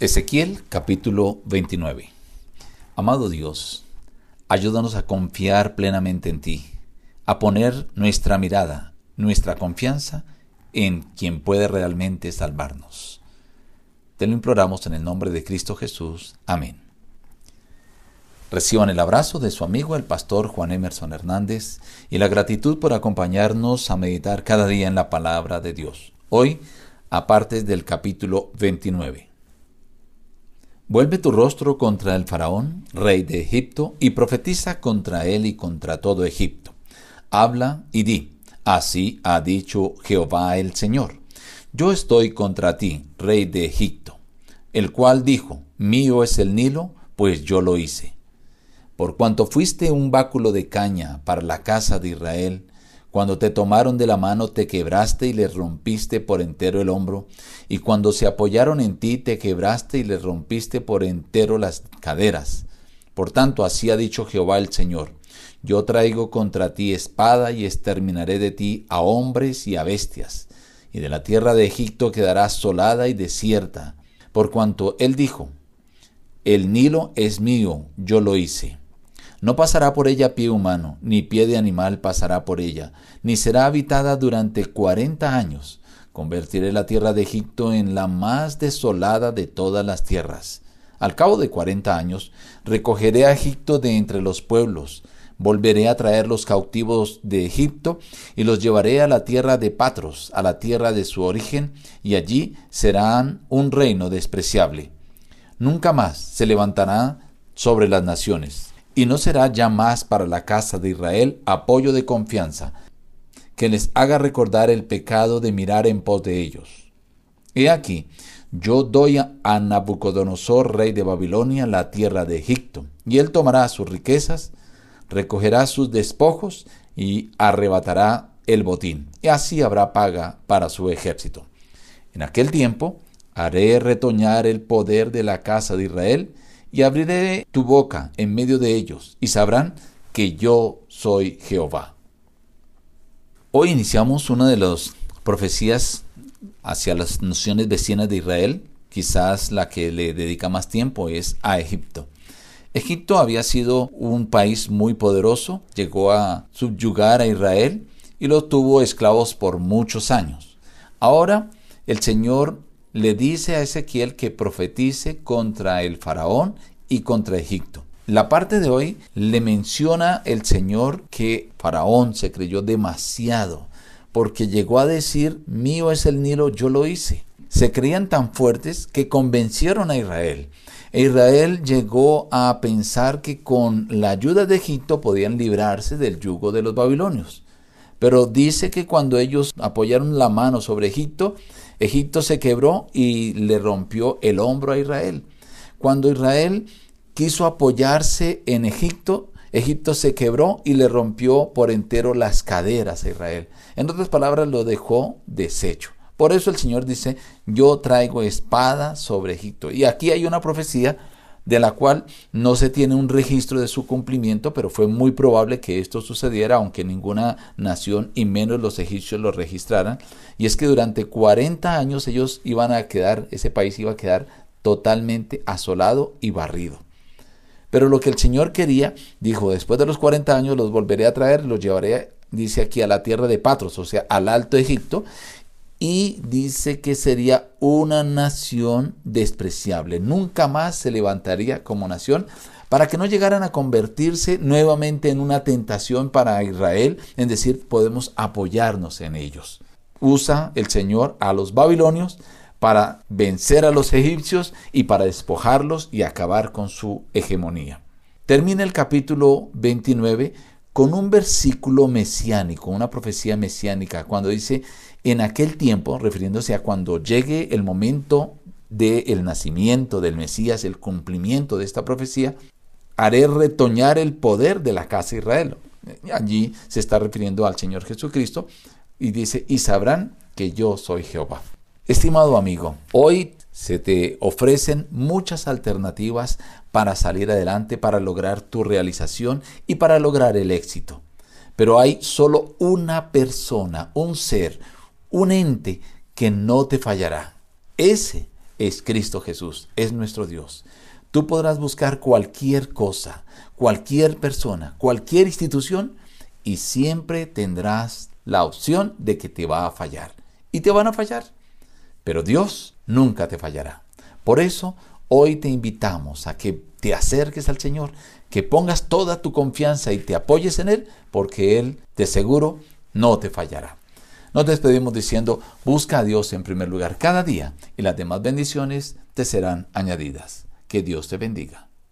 Ezequiel capítulo 29 Amado Dios, ayúdanos a confiar plenamente en ti, a poner nuestra mirada, nuestra confianza en quien puede realmente salvarnos. Te lo imploramos en el nombre de Cristo Jesús. Amén. Reciban el abrazo de su amigo el pastor Juan Emerson Hernández y la gratitud por acompañarnos a meditar cada día en la palabra de Dios. Hoy, aparte del capítulo 29. Vuelve tu rostro contra el faraón, rey de Egipto, y profetiza contra él y contra todo Egipto. Habla y di, así ha dicho Jehová el Señor. Yo estoy contra ti, rey de Egipto, el cual dijo, mío es el Nilo, pues yo lo hice. Por cuanto fuiste un báculo de caña para la casa de Israel, cuando te tomaron de la mano te quebraste y les rompiste por entero el hombro, y cuando se apoyaron en ti te quebraste y les rompiste por entero las caderas. Por tanto, así ha dicho Jehová el Señor, yo traigo contra ti espada y exterminaré de ti a hombres y a bestias, y de la tierra de Egipto quedará asolada y desierta, por cuanto él dijo, el Nilo es mío, yo lo hice. No pasará por ella pie humano, ni pie de animal pasará por ella, ni será habitada durante cuarenta años. Convertiré la tierra de Egipto en la más desolada de todas las tierras. Al cabo de cuarenta años, recogeré a Egipto de entre los pueblos, volveré a traer los cautivos de Egipto y los llevaré a la tierra de Patros, a la tierra de su origen, y allí serán un reino despreciable. Nunca más se levantará sobre las naciones y no será ya más para la casa de Israel apoyo de confianza, que les haga recordar el pecado de mirar en pos de ellos. He aquí, yo doy a Nabucodonosor, rey de Babilonia, la tierra de Egipto, y él tomará sus riquezas, recogerá sus despojos y arrebatará el botín, y así habrá paga para su ejército. En aquel tiempo haré retoñar el poder de la casa de Israel, y abriré tu boca en medio de ellos, y sabrán que yo soy Jehová. Hoy iniciamos una de las profecías hacia las naciones vecinas de Israel, quizás la que le dedica más tiempo es a Egipto. Egipto había sido un país muy poderoso, llegó a subyugar a Israel y lo tuvo esclavos por muchos años. Ahora el Señor le dice a Ezequiel que profetice contra el faraón y contra Egipto. La parte de hoy le menciona el Señor que Faraón se creyó demasiado porque llegó a decir, mío es el Nilo, yo lo hice. Se creían tan fuertes que convencieron a Israel. Israel llegó a pensar que con la ayuda de Egipto podían librarse del yugo de los babilonios. Pero dice que cuando ellos apoyaron la mano sobre Egipto, Egipto se quebró y le rompió el hombro a Israel. Cuando Israel quiso apoyarse en Egipto, Egipto se quebró y le rompió por entero las caderas a Israel. En otras palabras, lo dejó deshecho. Por eso el Señor dice, yo traigo espada sobre Egipto. Y aquí hay una profecía de la cual no se tiene un registro de su cumplimiento, pero fue muy probable que esto sucediera, aunque ninguna nación y menos los egipcios lo registraran. Y es que durante 40 años ellos iban a quedar, ese país iba a quedar totalmente asolado y barrido. Pero lo que el Señor quería, dijo, después de los 40 años los volveré a traer, los llevaré, dice aquí, a la tierra de Patros, o sea, al Alto Egipto, y dice que sería una nación despreciable. Nunca más se levantaría como nación para que no llegaran a convertirse nuevamente en una tentación para Israel, en decir, podemos apoyarnos en ellos. Usa el Señor a los babilonios para vencer a los egipcios y para despojarlos y acabar con su hegemonía. Termina el capítulo 29 con un versículo mesiánico, una profecía mesiánica, cuando dice, en aquel tiempo, refiriéndose a cuando llegue el momento del nacimiento del Mesías, el cumplimiento de esta profecía, haré retoñar el poder de la casa de Israel. Allí se está refiriendo al Señor Jesucristo y dice, y sabrán que yo soy Jehová. Estimado amigo, hoy se te ofrecen muchas alternativas para salir adelante, para lograr tu realización y para lograr el éxito. Pero hay solo una persona, un ser, un ente que no te fallará. Ese es Cristo Jesús, es nuestro Dios. Tú podrás buscar cualquier cosa, cualquier persona, cualquier institución y siempre tendrás la opción de que te va a fallar. Y te van a fallar. Pero Dios nunca te fallará. Por eso hoy te invitamos a que te acerques al Señor, que pongas toda tu confianza y te apoyes en Él, porque Él de seguro no te fallará. Nos despedimos diciendo, busca a Dios en primer lugar cada día y las demás bendiciones te serán añadidas. Que Dios te bendiga.